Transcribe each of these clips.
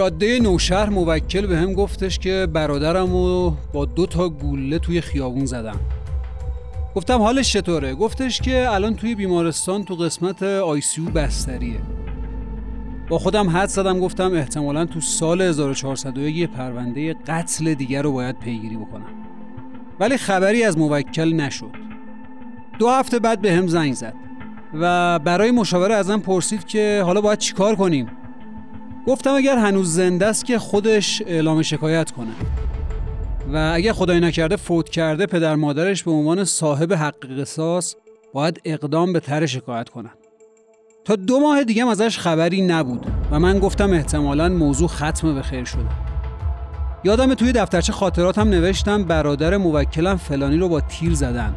جاده نوشهر موکل به هم گفتش که برادرم رو با دو تا گوله توی خیابون زدم گفتم حالش چطوره؟ گفتش که الان توی بیمارستان تو قسمت آیسیو بستریه. با خودم حد زدم گفتم احتمالا تو سال 1401 یه پرونده قتل دیگر رو باید پیگیری بکنم. ولی خبری از موکل نشد. دو هفته بعد به هم زنگ زد و برای مشاوره ازم پرسید که حالا باید چیکار کنیم؟ گفتم اگر هنوز زنده است که خودش اعلام شکایت کنه. و اگر خدای نکرده فوت کرده پدر مادرش به عنوان صاحب حق قصاص باید اقدام به تر شکایت کنن. تا دو ماه دیگه ازش خبری نبود و من گفتم احتمالا موضوع ختم به خیر شده. یادم توی دفترچه خاطراتم نوشتم برادر موکلم فلانی رو با تیر زدن.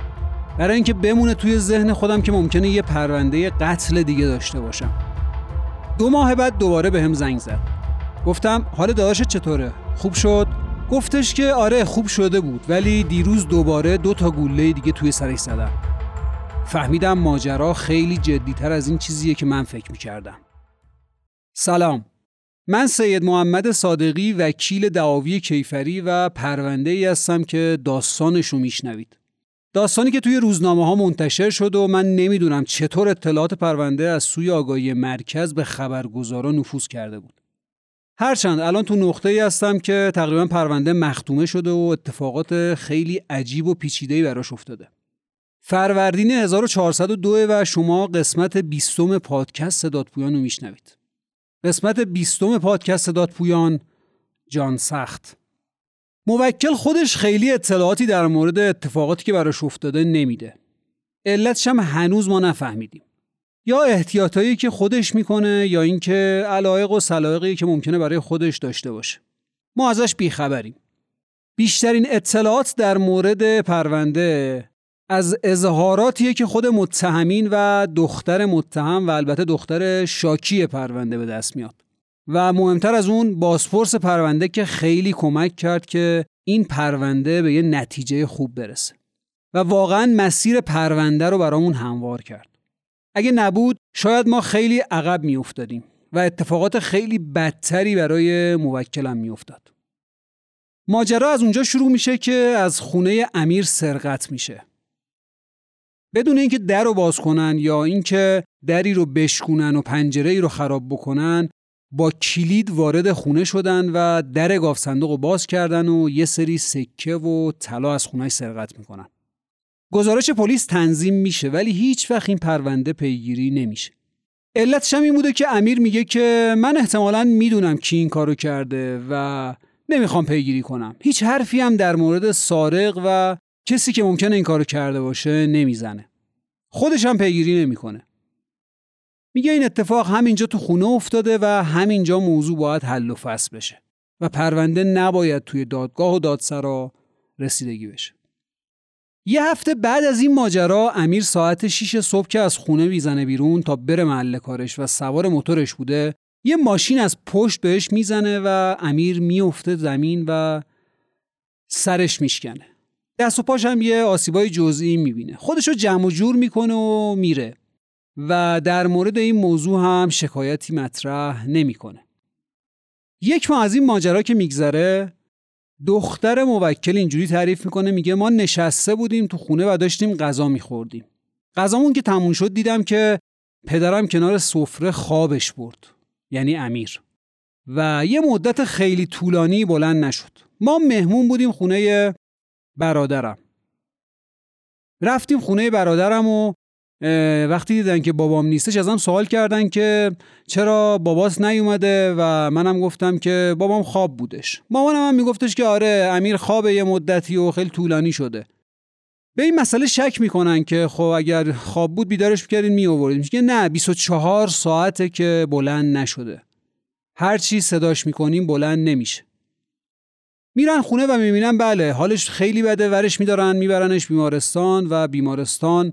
برای اینکه بمونه توی ذهن خودم که ممکنه یه پرونده قتل دیگه داشته باشم. دو ماه بعد دوباره به هم زنگ زد. گفتم حال داداشت چطوره؟ خوب شد؟ گفتش که آره خوب شده بود ولی دیروز دوباره دو تا گوله دیگه توی سرش زدم. فهمیدم ماجرا خیلی جدیتر از این چیزیه که من فکر می‌کردم. سلام. من سید محمد صادقی وکیل دعاوی کیفری و پرونده ای هستم که داستانش رو میشنوید. داستانی که توی روزنامه ها منتشر شد و من نمی‌دونم چطور اطلاعات پرونده از سوی آگاهی مرکز به خبرگزارا نفوذ کرده بود. هرچند الان تو نقطه ای هستم که تقریبا پرونده مختومه شده و اتفاقات خیلی عجیب و پیچیده‌ای براش افتاده. فروردین 1402 و شما قسمت 20 پادکست دادپویان رو میشنوید. قسمت 20 پادکست دادپویان جان سخت موکل خودش خیلی اطلاعاتی در مورد اتفاقاتی که براش افتاده نمیده. علتش هم هنوز ما نفهمیدیم. یا احتیاطایی که خودش می‌کنه یا اینکه علایق و سلایقی که ممکنه برای خودش داشته باشه. ما ازش بیخبریم. بیشترین اطلاعات در مورد پرونده از اظهاراتیه که خود متهمین و دختر متهم و البته دختر شاکی پرونده به دست میاد. و مهمتر از اون بازپرس پرونده که خیلی کمک کرد که این پرونده به یه نتیجه خوب برسه. و واقعا مسیر پرونده رو برامون هموار کرد. اگه نبود شاید ما خیلی عقب میافتادیم و اتفاقات خیلی بدتری برای موکلم میافتاد. ماجرا از اونجا شروع میشه که از خونه امیر سرقت میشه. بدون اینکه در رو باز کنن یا اینکه دری رو بشکونن و پنجره ای رو خراب بکنن با کلید وارد خونه شدن و در گاف صندوق رو باز کردن و یه سری سکه و طلا از خونهش سرقت می‌کنن. گزارش پلیس تنظیم میشه ولی هیچ وقت این پرونده پیگیری نمیشه. علتش هم این بوده که امیر میگه که من احتمالا می‌دونم کی این کارو کرده و نمی‌خوام پیگیری کنم. هیچ حرفی هم در مورد سارق و کسی که ممکنه این کارو کرده باشه نمی‌زنه. خودش هم پیگیری نمی‌کنه. میگه این اتفاق همینجا تو خونه افتاده و همینجا موضوع باید حل و فصل بشه و پرونده نباید توی دادگاه و دادسرا رسیدگی بشه. یه هفته بعد از این ماجرا امیر ساعت 6 صبح که از خونه می‌زنه بیرون تا بره محل کارش و سوار موتورش بوده یه ماشین از پشت بهش می‌زنه و امیر میفته زمین و سرش میشکنه. دست و پاش هم یه آسیبای جزئی می‌بینه. خودشو جمع و جور می‌کنه و میره. و در مورد این موضوع هم شکایتی مطرح نمی‌کنه. یک ماه از این ماجرا که میگذره دختر موکل اینجوری تعریف می‌کنه میگه ما نشسته بودیم تو خونه و داشتیم غذا میخوردیم. غذامون که تموم شد دیدم که پدرم کنار سفره خوابش برد. یعنی امیر. و یه مدت خیلی طولانی بلند نشد. ما مهمون بودیم خونه برادرم. رفتیم خونه برادرم و وقتی دیدن که بابام نیستش ازم سوال کردن که چرا باباس نیومده و منم گفتم که بابام خواب بودش. مامانم هم میگفتش که آره امیر خواب یه مدتی و خیلی طولانی شده. به این مسئله شک می‌کنن که خب اگر خواب بود بیدارش می‌کردین میآوردین. میگه نه 24 ساعته که بلند نشده. هر چی صداش می‌کنیم بلند نمیشه. میرن خونه و می‌بینن بله حالش خیلی بده ورش میدارن میبرنش بیمارستان و بیمارستان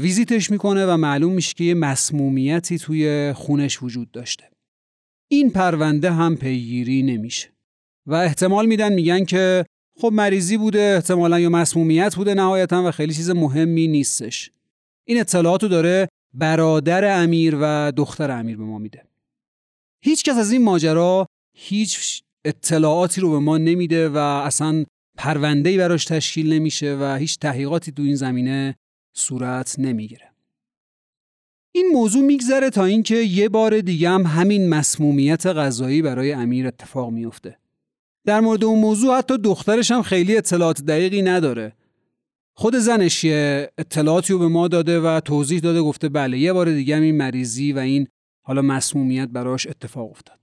ویزیتش می‌کنه و معلوم میشه که یه مسمومیتی توی خونش وجود داشته. این پرونده هم پیگیری نمیشه. و احتمال میدن میگن که خب مریضی بوده احتمالا یا مسمومیت بوده نهایتا و خیلی چیز مهمی نیستش. این اطلاعاتو داره برادر امیر و دختر امیر به ما میده. هیچ کس از این ماجرا هیچ اطلاعاتی رو به ما نمیده و اصلا پرونده‌ای براش تشکیل نمیشه و هیچ تحقیقاتی تو این زمینه صورت نمی‌گیره. این موضوع میگذره تا اینکه یه بار دیگه هم همین مسمومیت غذایی برای امیر اتفاق میفته در مورد اون موضوع حتی دخترش هم خیلی اطلاعات دقیقی نداره. خود زنش یه اطلاعاتی رو به ما داده و توضیح داده گفته بله یه بار دیگه هم این مریضی و این حالا مسمومیت براش اتفاق افتاد.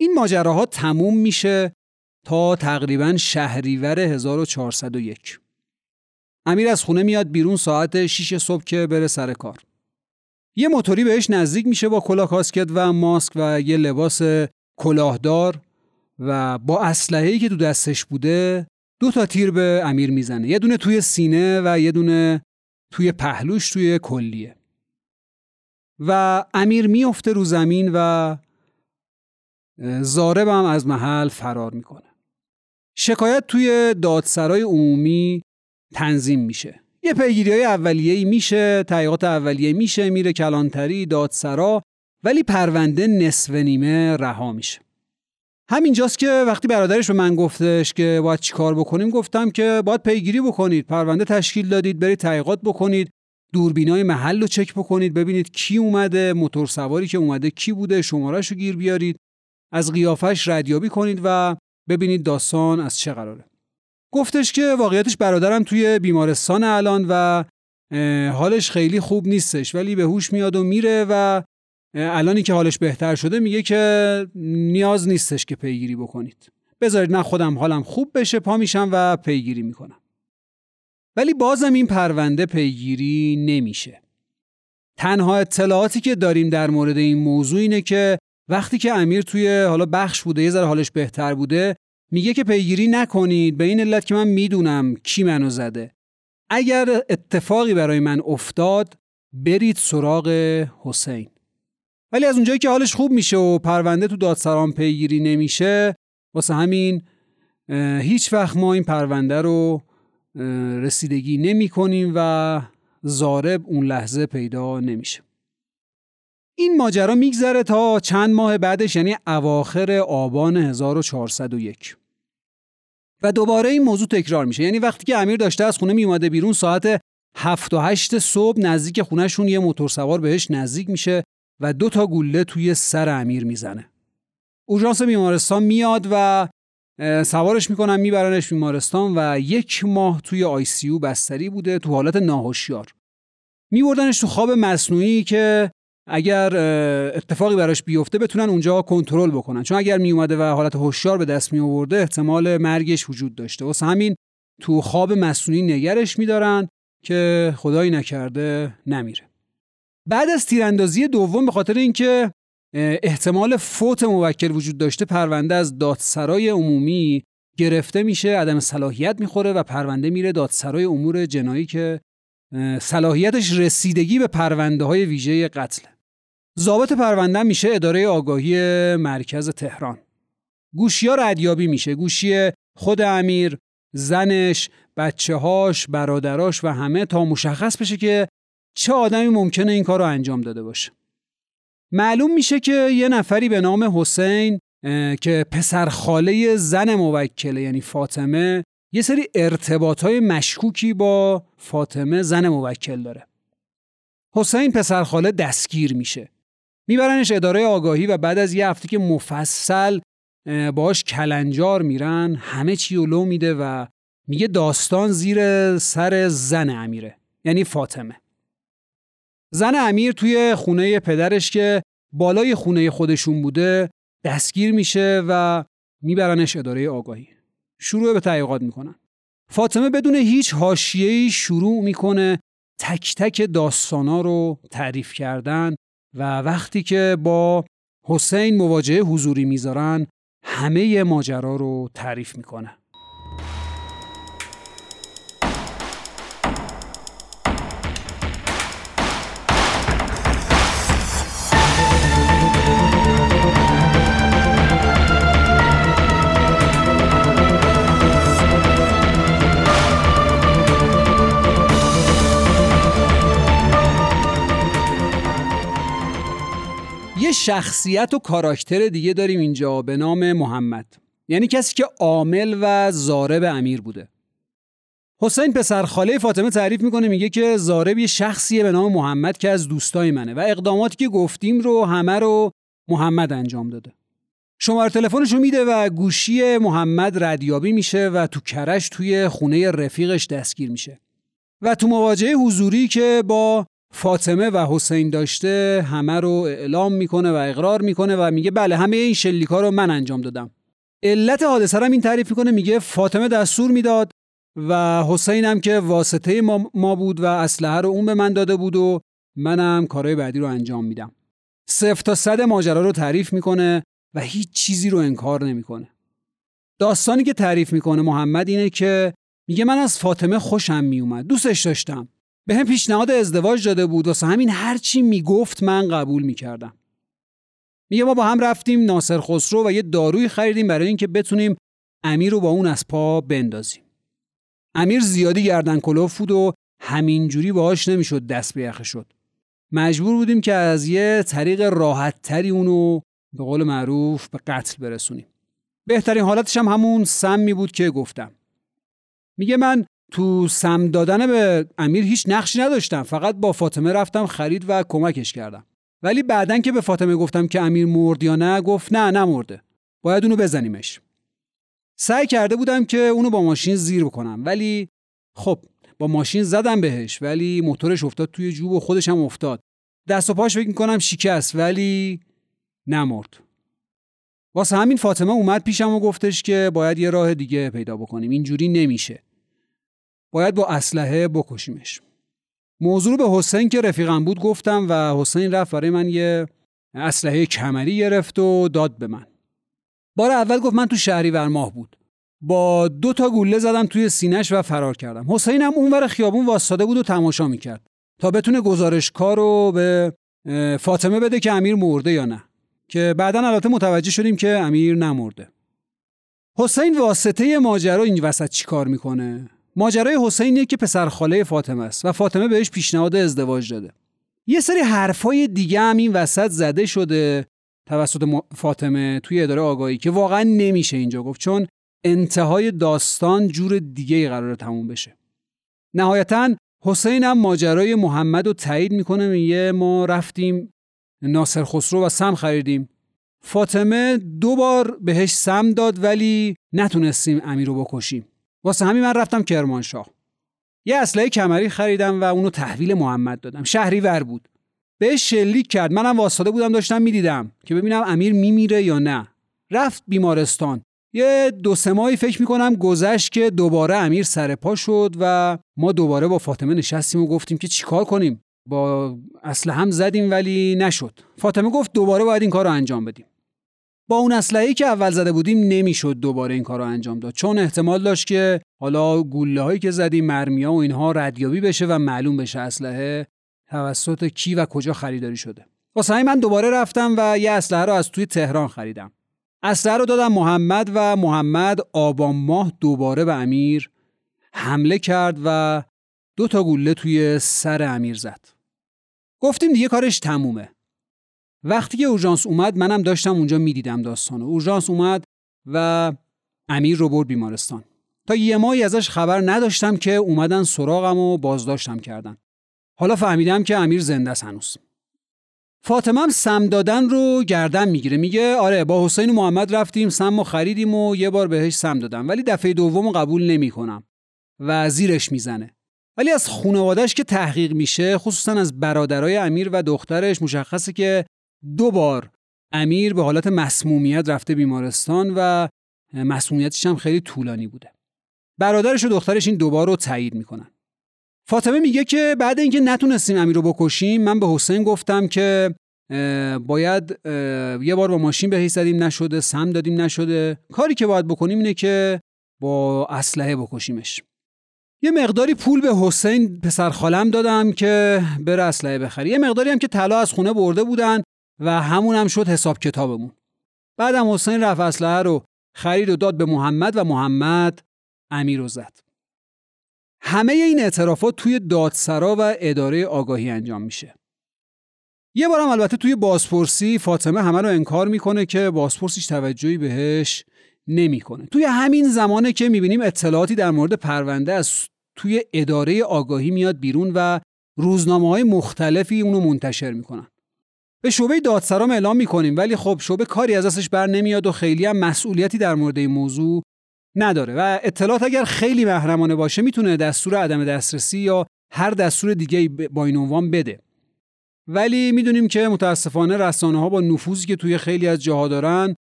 این ماجراها تموم میشه تا تقریبا شهریور 1401 امیر از خونه میاد بیرون ساعت 6 صبح که بره سر کار. یه موتوری بهش نزدیک میشه با کلاه کاسکت و ماسک و یه لباس کلاهدار و با اسلحه‌ای که تو دستش بوده دو تا تیر به امیر می‌زنه. یه دونه توی سینه و یه دونه توی پهلوش توی کلیه. و امیر میفته رو زمین و زارب هم از محل فرار می‌کنه. شکایت توی دادسرای عمومی تنظیم میشه. یه پیگیری های اولیه‌ای میشه تحقیقات اولیه میشه میره کلانتری دادسرا ولی پرونده نصف نیمه رها میشه. همینجاست که وقتی برادرش به من گفتش که باید چیکار بکنیم گفتم که باید پیگیری بکنید پرونده تشکیل دادید برید تحقیقات بکنید دوربینای محل رو چک بکنید ببینید کی اومده موتور سواری که اومده کی بوده شمارش رو گیر بیارید از قیافش ردیابی کنید و ببینید داستان از چه قراره. گفتش که واقعیتش برادرم توی بیمارستان الان و حالش خیلی خوب نیستش ولی به هوش میاد و میره و الانی که حالش بهتر شده میگه که نیاز نیستش که پیگیری بکنید. بذارید من خودم حالم خوب بشه پا میشم و پیگیری می‌کنم. ولی بازم این پرونده پیگیری نمیشه. تنها اطلاعاتی که داریم در مورد این موضوع اینه که وقتی که امیر توی حالا بخش بوده یه ذره حالش بهتر بوده میگه که پیگیری نکنید به این علت که من می‌دونم کی منو زده. اگر اتفاقی برای من افتاد برید سراغ حسین. ولی از اونجایی که حالش خوب میشه و پرونده تو دادسران پیگیری نمیشه واسه همین هیچ وقت ما این پرونده رو رسیدگی نمی کنیم و زارب اون لحظه پیدا نمیشه. این ماجرا میگذره تا چند ماه بعدش یعنی اواخر آبان 1401 و دوباره این موضوع تکرار میشه. یعنی وقتی که امیر داشته از خونه میومده بیرون ساعت هفت و هشت صبح نزدیک خونهشون یه موتور سوار بهش نزدیک میشه و دو تا گوله توی سر امیر می‌زنه. اورژانس بیمارستان میاد و سوارش می‌کنن میبرنش بیمارستان و یک ماه توی آی سی بستری بوده تو حالت ناهوشیار. میبردنش تو خواب مصنوعی که اگر اتفاقی براش بیفته بتونن اونجا کنترل بکنن. چون اگر میومده و حالت هوشیار به دست می آورده احتمال مرگش وجود داشته. واسه همین تو خواب مصنوعی نگرش میدارن که خدایی نکرده نمیره. بعد از تیراندازی دوم به خاطر اینکه احتمال فوت موکل وجود داشته پرونده از دادسرای عمومی گرفته میشه عدم صلاحیت می‌خوره و پرونده میره دادسرای امور جنایی که صلاحیتش رسیدگی به پرونده های ویژه قتل. ضابط پرونده میشه اداره آگاهی مرکز تهران. گوشیا ردیابی میشه. گوشی خود امیر زنش بچه هاش برادراش و همه تا مشخص بشه که چه آدمی ممکنه این کار رو انجام داده باشه. معلوم میشه که یه نفری به نام حسین که پسر خاله زن موکله یعنی فاطمه یه سری ارتباط های مشکوکی با فاطمه زن موکل داره. حسین پسر خاله دستگیر میشه. میبرنش اداره آگاهی و بعد از یه هفته که مفصل باش کلنجار میرن همه چی لو میده و میگه داستان زیر سر زن امیره یعنی فاطمه. زن امیر توی خونه پدرش که بالای خونه خودشون بوده دستگیر میشه و میبرنش اداره آگاهی. شروع به تحقیقات می‌کنن. فاطمه بدون هیچ حاشیه‌ای شروع می‌کنه تک تک داستانا رو تعریف کردن و وقتی که با حسین مواجهه حضوری می‌ذارن همه ماجرا رو تعریف می‌کنه. شخصیت و کاراکتر دیگه داریم اینجا به نام محمد. یعنی کسی که عامل و زارب امیر بوده. حسین پسر خاله فاطمه تعریف می‌کنه میگه که زارب یه شخصیه به نام محمد که از دوستای منه و اقداماتی که گفتیم رو همه رو محمد انجام داده. شماره تلفنش رو میده و گوشی محمد ردیابی میشه و تو کرش توی خونه رفیقش دستگیر میشه. و تو مواجهه حضوری که با فاطمه و حسین داشته همه رو اعلام می‌کنه و اقرار می‌کنه و میگه بله همه این شلیکا رو من انجام دادم. علت حادثه رو این تعریف می‌کنه میگه فاطمه دستور می‌داد و حسین هم که واسطه ما, بود و اسلحه رو اون به من داده بود و منم کارهای بعدی رو انجام میدم. صفر تا صد ماجرا رو تعریف می‌کنه و هیچ چیزی رو انکار نمی‌کنه. داستانی که تعریف می‌کنه محمد اینه که میگه من از فاطمه خوشم میومد دوستش داشتم. به هم پیشنهاد ازدواج داده بود. واسه همین هرچی می‌گفت من قبول می‌کردم. میگه ما با هم رفتیم ناصر خسرو و یه داروی خریدیم برای اینکه بتونیم امیر رو با اون از پا بندازیم. امیر زیادی گردن کلوف بود و همینجوری باهاش نمی‌شد دست به یخه شد. مجبور بودیم که از یه طریق راحت تری اونو به قول معروف به قتل برسونیم. بهترین حالتش هم همون سم می بود که گفتم. میگه من تو سم دادن به امیر هیچ نقشی نداشتم. فقط با فاطمه رفتم خرید و کمکش کردم. ولی بعدا که به فاطمه گفتم که امیر مرد یا نه گفت نه نمرده. باید اونو بزنیمش. سعی کرده بودم که اونو با ماشین زیر بکنم. ولی خب با ماشین زدم بهش ولی موتورش افتاد توی جوب و خودش هم افتاد. دست و پاش فکر می‌کنم شکست ولی نمرد. واسه همین فاطمه اومد پیشم و گفتش که باید یه راه دیگه پیدا بکنیم. اینجوری نمیشه. باید با اسلحه بکشیمش. موضوع به حسین که رفیقم بود گفتم و حسین رفت برای من یه اسلحه کمری گرفت و داد به من. بار اول گفت من تو شهری ماه بود. با دو تا گوله زدم توی سینش و فرار کردم. حسین هم اونور خیابون واسطاده بود و تماشا می‌کرد تا بتونه گزارش کار رو به فاطمه بده که امیر مرده یا نه. که بعدا البته متوجه شدیم که امیر نمرده. حسین واسطه ماجرا این وسط چیکار می‌کنه؟ ماجرای حسینیه که پسر خاله فاطمه است و فاطمه بهش پیشنهاد ازدواج داده. یه سری حرفای دیگه هم این وسط زده شده توسط فاطمه توی اداره آگاهی که واقعا نمیشه اینجا گفت چون انتهای داستان جور دیگه قرار تموم بشه. نهایتا حسین هم ماجرای محمد رو تایید می‌کنه میگه ما رفتیم ناصر خسرو و سم خریدیم. فاطمه دو بار بهش سم داد ولی نتونستیم امیر رو بکشیم. واسه همین من رفتم کرمانشاه. یه اسلحه کمری خریدم و اونو تحویل محمد دادم. شهری ور بود. بهش شلیک کرد. منم واسطه بودم داشتم می‌دیدم که ببینم امیر میمیره یا نه. رفت بیمارستان. یه دو سه ماهی فکر می‌کنم گذشت که دوباره امیر سر پا شد و ما دوباره با فاطمه نشستیم و گفتیم که چیکار کنیم؟ با اسلحه هم زدیم ولی نشد. فاطمه گفت دوباره باید این کار رو انجام بدیم. با اون اسلحه‌ای که اول زده بودیم نمی‌شد دوباره این کار رو انجام داد. چون احتمال داشت که حالا گوله هایی که زدیم مرمیا و اینها ردیابی بشه و معلوم بشه اسلحه توسط کی و کجا خریداری شده. واسه من دوباره رفتم و یه اسلحه رو از توی تهران خریدم. اسلحه رو دادم محمد و محمد آبان ماه دوباره به امیر حمله کرد و دو تا گوله توی سر امیر زد. گفتیم دیگه کارش تمومه. وقتی که اورژانس اومد منم داشتم اونجا می‌دیدم داستانو. اورژانس اومد و امیر رو برد بیمارستان. تا یه ماهی ازش خبر نداشتم که اومدن سراغم و بازداشتم کردن. حالا فهمیدم که امیر زنده است هنوز. فاطمه هم سم دادن رو گردن می‌گیره. میگه آره با حسین و محمد رفتیم سم و خریدیم و یه بار بهش سم دادم ولی دفعه دوم قبول نمی‌کنم و زیرش می‌زنه. ولی از خانوادهش که تحقیق میشه خصوصا از برادرای امیر و دخترش مشخصه که دو بار امیر به حالت مسمومیت رفته بیمارستان و مسمومیتش هم خیلی طولانی بوده. برادرش و دخترش این دوبار رو تایید می‌کنن. فاطمه میگه که بعد اینکه نتونستیم امیر رو بکشیم من به حسین گفتم که باید یه بار با ماشین بهش زدیم نشده سم دادیم نشده. کاری که باید بکنیم اینه که با اسلحه بکشیمش. یه مقداری پول به حسین پسر خالم دادم که بره اسلحه بخری یه مقداری هم که طلا از خونه برده بودن. و همون هم شد حساب کتابمون بعدم حسین رفت اسلحه رو خرید و داد به محمد و محمد امیر زد همه این اعترافات توی دادسرا و اداره آگاهی انجام میشه یه بارم البته توی بازپرسی فاطمه همه رو انکار می‌کنه که بازپرسیش توجهی بهش نمی‌کنه. توی همین زمانه که می‌بینیم اطلاعاتی در مورد پرونده از توی اداره آگاهی میاد بیرون و روزنامه های مختلفی اونو منتشر می‌کنن. به شعبه دادسرام اعلام می‌کنیم ولی خب شعبه کاری از دستش بر نمیاد و خیلی هم مسئولیتی در مورد این موضوع نداره و اطلاعات اگر خیلی محرمانه باشه می‌تونه دستور عدم دسترسی یا هر دستور دیگه با این عنوان بده. ولی می‌دونیم که متاسفانه رسانه ها با نفوذی که توی خیلی از جاها دارن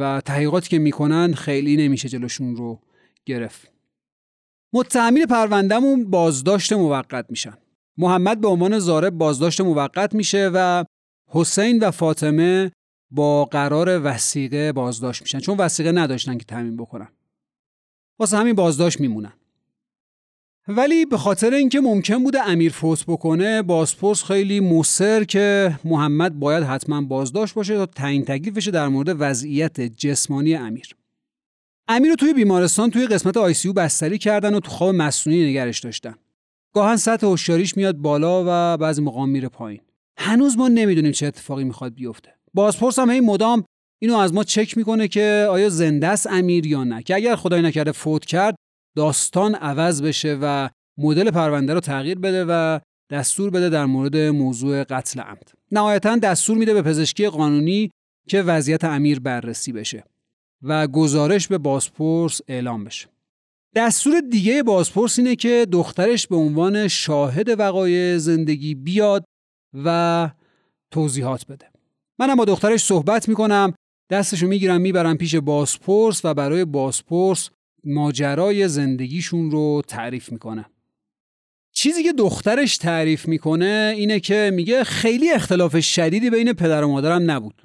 و تحقیقاتی که می‌کنن خیلی نمیشه جلوشون رو گرفت. متهمین پروندهمون بازداشت موقت میشن. محمد به عنوان زارب بازداشت موقت میشه و حسین و فاطمه با قرار وسیقه بازداشت میشن. چون وسیقه نداشتن که تامین بکنن. واسه همین بازداشت میمونن. ولی به خاطر اینکه ممکن بوده امیر فوت بکنه بازپرس خیلی مصر که محمد باید حتما بازداشت باشه تا تعیین تکلیفش در مورد وضعیت جسمانی امیر. امیر رو توی بیمارستان توی قسمت آیسیو بستری کردن و تو خواب مصنوعی نگرش داشتن. گاهن سطح هوشیاریش میاد بالا و بعضی مقام میره پایین. هنوز ما نمی‌دونیم چه اتفاقی می‌خواد بیفته. بازپرس هم این مدام اینو از ما چک می‌کنه که آیا زنده است امیر یا نه. که اگر خدای نکرده فوت کرد داستان عوض بشه و مدل پرونده رو تغییر بده و دستور بده در مورد موضوع قتل عمد. نهایتا دستور میده به پزشکی قانونی که وضعیت امیر بررسی بشه و گزارش به بازپرس اعلام بشه. دستور دیگه بازپرس اینه که دخترش به عنوان شاهد وقایع زندگی بیاد و توضیحات بده. منم با دخترش صحبت می‌کنم دستشو می‌گیرم می‌برم پیش بازپرس و برای بازپرس ماجرای زندگیشون رو تعریف می‌کنه چیزی که دخترش تعریف می‌کنه اینه که میگه خیلی اختلاف شدیدی بین پدر و مادرم نبود.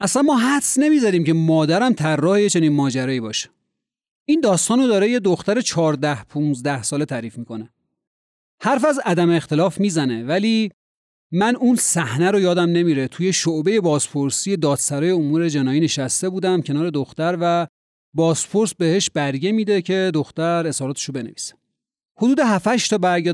اصلا ما حدس نمی‌زدیم که مادرم طراح چنین ماجرایی باشه. این داستان رو داره یه دختر 14 15 ساله تعریف می‌کنه. حرف از عدم اختلاف می‌زنه ولی من اون صحنه رو یادم نمیره. توی شعبه بازپرسی دادسرای امور جنایی نشسته بودم کنار دختر و بازپرس بهش برگه میده که دختر اظهاراتش رو بنویسه. حدود 7 تا برگه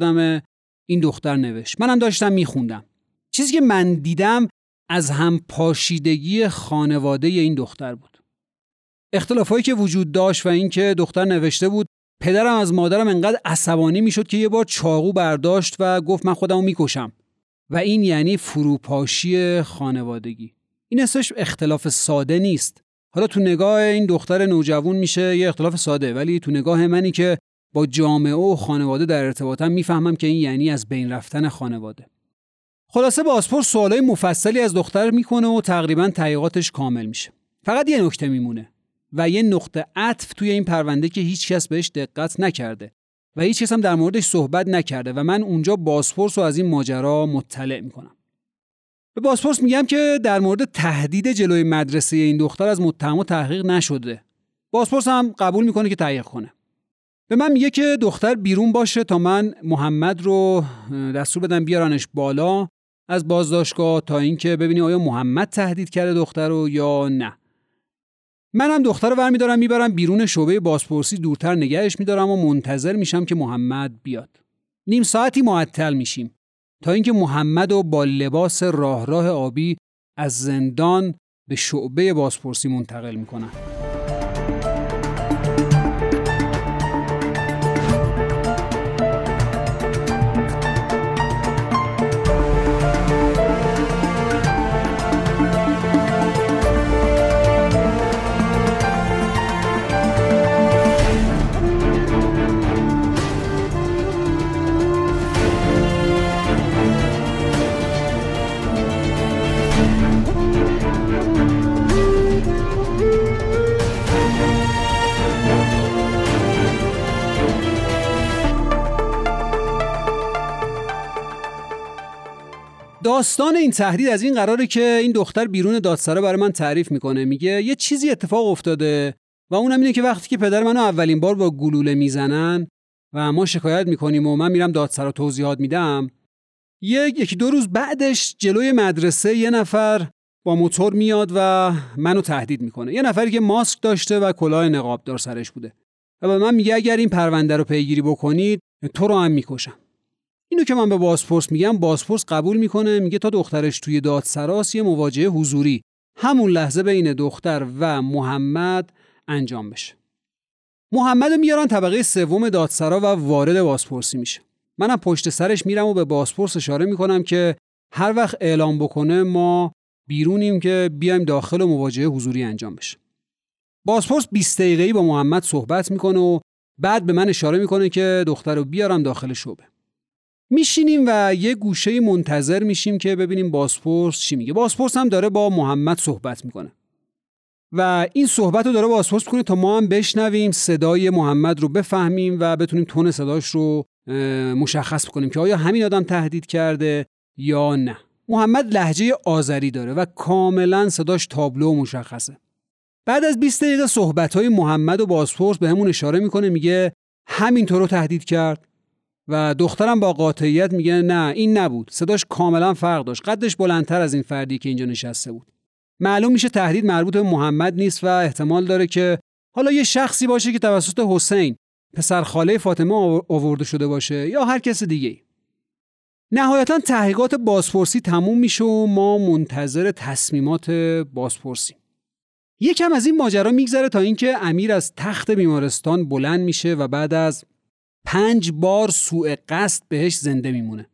این دختر نوشت. منم داشتم میخوندم. چیزی که من دیدم از هم پاشیدگی خانواده این دختر بود. اختلافایی که وجود داشت و اینکه دختر نوشته بود پدرم از مادرم انقدر عصبانی می‌شد که یه بار چاقو برداشت و گفت من خودمو می‌کشم. و این یعنی فروپاشی خانوادگی. این اسمش اختلاف ساده نیست. حالا تو نگاه این دختر نوجوان میشه یه اختلاف ساده ولی تو نگاه منی که با جامعه و خانواده در ارتباطم می‌فهمم که این یعنی از بین رفتن خانواده. خلاصه بازپرس سوالای مفصلی از دختر می‌کنه و تقریبا تحقیقاتش کامل میشه. فقط یه نکته میمونه. و یه نقطه عطف توی این پرونده که هیچ کس بهش دقت نکرده و هیچ کس هم در موردش صحبت نکرده و من اونجا بازپرس رو از این ماجرا مطلع می‌کنم. به بازپرس میگم که در مورد تهدید جلوی مدرسه این دختر از متهم تحقیق نشده. بازپرس هم قبول می‌کنه که تحقیق کنه. به من میگه که دختر بیرون باشه تا من محمد رو دستور بدم بیارنش بالا از بازداشتگاه تا اینکه ببینی آیا محمد تهدید کرده دختر رو یا نه. منم دختر رو برمیدارم می‌برم بیرون شعبه بازپرسی دورتر نگهش میدارم و منتظر میشم که محمد بیاد. نیم ساعتی معطل میشیم تا اینکه محمد رو با لباس راه راه آبی از زندان به شعبه بازپرسی منتقل می‌کنم. داستان این تهدید از این قراره که این دختر بیرون دادسرا برای من تعریف می‌کنه. میگه یه چیزی اتفاق افتاده و اونم اینه که وقتی که پدر منو اولین بار با گلوله می‌زنن و ما شکایت می‌کنیم و من میرم دادسرا توضیحات میدم یه یکی دو روز بعدش جلوی مدرسه یه نفر با موتور میاد و منو تهدید می‌کنه. یه نفری که ماسک داشته و کلاه نقابدار سرش بوده و به من میگه اگر این پرونده رو پیگیری بکنید تو رو هم می‌کشم. اینو که من به بازپرس میگم بازپرس قبول می‌کنه میگه تا دخترش توی دادسراس یه مواجهه حضوری. همون لحظه بین دختر و محمد انجام بشه. محمد میارن طبقه سوم دادسرا و وارد بازپرسی میشه. منم پشت سرش میرم و به بازپرس اشاره می‌کنم که هر وقت اعلام بکنه ما بیرونیم که بیایم داخل و مواجهه حضوری انجام بشه. بازپرس 20 دقیقه‌ای با محمد صحبت می‌کنه و بعد به من اشاره می‌کنه که دختر رو بیارم داخل شعبه. میشینیم و یه گوشه منتظر میشیم که ببینیم بازپرس چی میگه. بازپرس هم داره با محمد صحبت می‌کنه. و این صحبت رو داره بازپرس می‌کنه تا ما هم بشنویم صدای محمد رو بفهمیم و بتونیم تون صداش رو مشخص بکنیم که آیا همین آدم تهدید کرده یا نه. محمد لحجه آذری داره و کاملا صداش تابلو مشخصه. بعد از 20 دقیقه صحبت های محمد و بازپرس به همون اشاره می‌کنه میگه همینطور رو تهدید کرد. و دخترم با قاطعیت میگه نه این نبود. صداش کاملا فرق داشت. قدش بلندتر از این فردی که اینجا نشسته بود. معلوم میشه تهدید مربوط به محمد نیست و احتمال داره که حالا یه شخصی باشه که توسط حسین پسر خاله فاطمه آورده شده باشه یا هر کس دیگه نهایتا تحقیقات بازپرسی تموم میشه و ما منتظر تصمیمات بازپرسی یکم از این ماجرا میگذره تا اینکه امیر از تخت بیمارستان بلند میشه و بعد از پنج بار سوء قصد بهش زنده میمونه.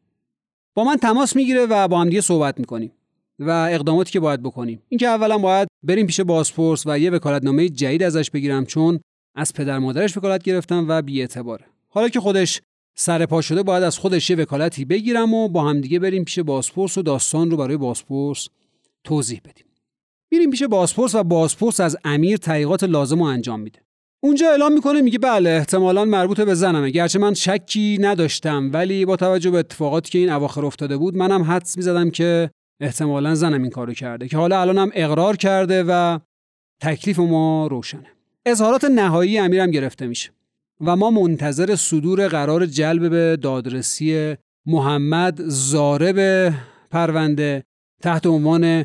با من تماس می‌گیره و با هم دیگه صحبت می‌کنیم و اقداماتی که باید بکنیم. اینکه اولا باید بریم پیش بازپرس و یه وکالتنامه جدید ازش بگیرم چون از پدر مادرش وکالت گرفتم و بی‌اعتباره. حالا که خودش سر پا شده باید از خودش یه وکالتی بگیرم و با همدیگه بریم پیش بازپرس و داستان رو برای بازپرس توضیح بدیم. میریم پیش بازپرس و بازپرس از امیر تحقیقات لازم رو انجام میده. اونجا اعلام می‌کنه میگه بله احتمالا مربوط به زنمه. گرچه من شکی نداشتم ولی با توجه به اتفاقاتی که این اواخر افتاده بود منم حدس می‌زدم که احتمالا زنم این کارو کرده که حالا الانم اقرار کرده و تکلیف ما روشنه. اظهارات نهایی امیرم گرفته میشه و ما منتظر صدور قرار جلب به دادرسی محمد زارب پرونده تحت عنوان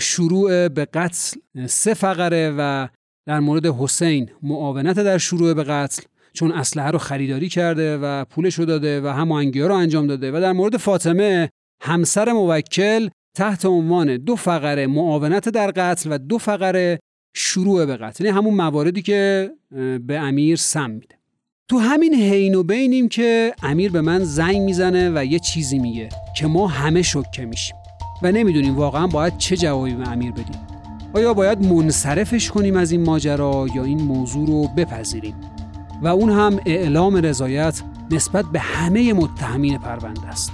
شروع به قتل سه فقره و در مورد حسین معاونت در شروع به قتل چون اسلحه رو خریداری کرده و پولش رو داده و هماهنگی رو انجام داده و در مورد فاطمه همسر موکل تحت عنوان دو فقره معاونت در قتل و دو فقره شروع به قتل. یعنی همون مواردی که به امیر سم میده. تو همین حین و بینیم که امیر به من زنگ می‌زنه و یه چیزی میگه که ما همه شکه میشیم و نمی‌دونیم واقعا باید چه جوابی به امیر بدیم. آیا باید منصرفش کنیم از این ماجرا یا این موضوع رو بپذیریم؟ و اون هم اعلام رضایت نسبت به همه متهمین پرونده است.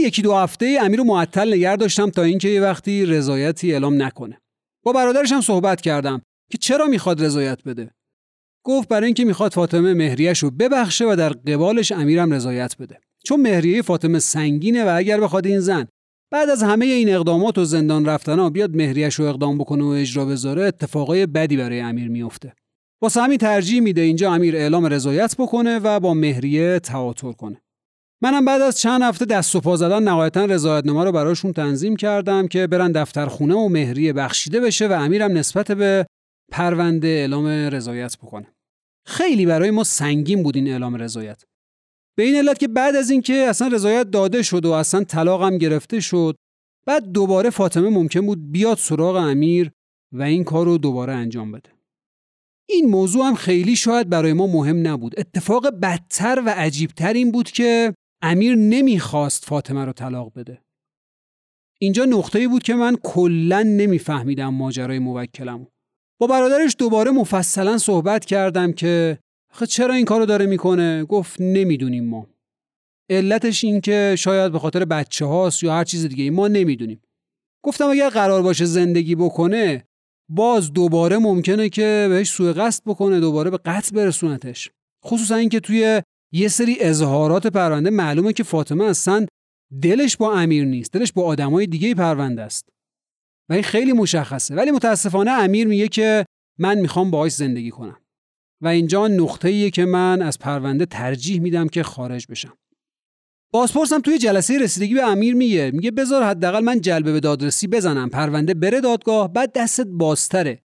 یکی دو هفته امیر رو معطل نگر داشتم تا اینکه یه وقتی رضایتی اعلام نکنه. با برادرش هم صحبت کردم که چرا می‌خواد رضایت بده؟ گفت برای اینکه می‌خواد فاطمه مهریش رو ببخشه و در قبالش امیرم رضایت بده. چون مهریه فاطمه سنگینه و اگر بخواد این زن بعد از همه این اقدامات و زندان رفتن بیاد مهریش رو اقدام بکنه و اجرا بذاره اتفاقای بدی برای امیر میفته. واسه همین ترجیح میده اینجا امیر اعلام رضایت بکنه و با مهریه تعاطر کنه. منم بعد از چند هفته دست و پا زدن نهایتا رضایتنامه رو براشون تنظیم کردم که برن دفتر خونه و مهریه بخشیده بشه و امیرم نسبت به پرونده اعلام رضایت بکنه. خیلی برای ما سنگین بود این اعلام رضایت. به این علت که بعد از اینکه اصلا رضایت داده شد و اصلا طلاقم گرفته شد بعد دوباره فاطمه ممکن بود بیاد سراغ امیر و این کار رو دوباره انجام بده. این موضوع هم خیلی شاید برای ما مهم نبود. اتفاق بدتر و عجیبتر این بود که امیر نمی‌خواست فاطمه رو طلاق بده. اینجا نقطه‌ای بود که من کلا نمیفهمیدم ماجرای موکلمو. با برادرش دوباره مفصلا صحبت کردم که آخه چرا این کارو داره می‌کنه؟ گفت نمی‌دونیم ما. علتش این که شاید به خاطر بچه هاست یا هر چیز دیگه ما نمی‌دونیم. گفتم اگر قرار باشه زندگی بکنه باز دوباره ممکنه که بهش سوء قصد بکنه دوباره به قتل برسونتش. خصوصا اینکه توی یه سری اظهارات پرونده معلومه که فاطمه اصلا دلش با امیر نیست دلش با آدمای دیگه پرونده است. و این خیلی مشخصه. ولی متاسفانه امیر میگه که من می‌خوام باهاش زندگی کنم. و اینجا نقطه‌ایه که من از پرونده ترجیح میدم که خارج بشم. بازپرسم توی جلسه رسیدگی به امیر میگه. میگه بذار حداقل من جلبه به دادرسی بزنم. پرونده بره دادگاه بعد دستت بازتره.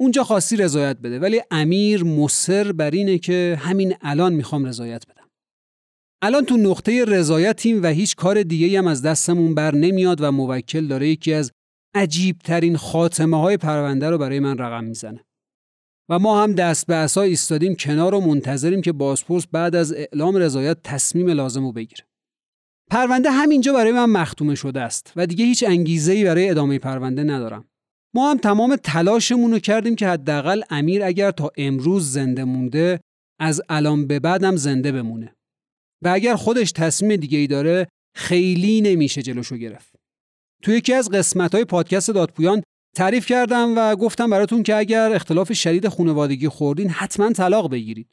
اونجا خواستی رضایت بده ولی امیر مصر بر اینه که همین الان می‌خوام رضایت بدم. الان تو نقطه رضایتیم و هیچ کار دیگه هم از دستمون بر نمیاد و موکل داره یکی از عجیب ترین خاتمه های پرونده رو برای من رقم می‌زنه. و ما هم دست به عصا ایستادیم کنار و منتظریم که بازپرس بعد از اعلام رضایت تصمیم لازم رو بگیره. پرونده همینجا برای من مختومه شده است و دیگه هیچ انگیزه‌ای برای ادامه پرونده ندارم. ما هم تمام تلاشمون رو کردیم که حداقل امیر اگر تا امروز زنده مونده از الان به بعدم زنده بمونه. و اگر خودش تصمیم دیگه ای داره خیلی نمیشه جلوشو گرفت. توی یکی از قسمت های پادکست دادپویان تعریف کردم و گفتم براتون که اگر اختلاف شدید خانوادگی خوردین حتما طلاق بگیرید.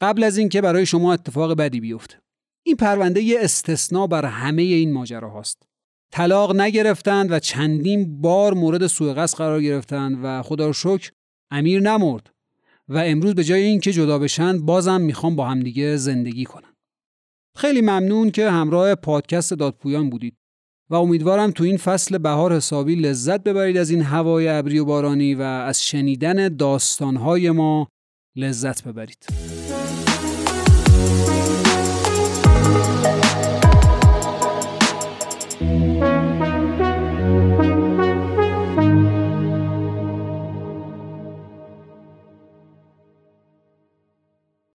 قبل از اینکه برای شما اتفاق بدی بیفته. این پرونده یه استثنا بر همه این ماجرا هاست طلاق نگرفتند و چندین بار مورد سوء قصد قرار گرفتند و خدا رو شکر امیر نمرد و امروز به جای اینکه جدا بشن بازم می‌خوام با همدیگه زندگی کنن. خیلی ممنون که همراه پادکست دادپویان بودید و امیدوارم تو این فصل بهار حسابی لذت ببرید از این هوای ابری و بارانی و از شنیدن داستانهای ما لذت ببرید.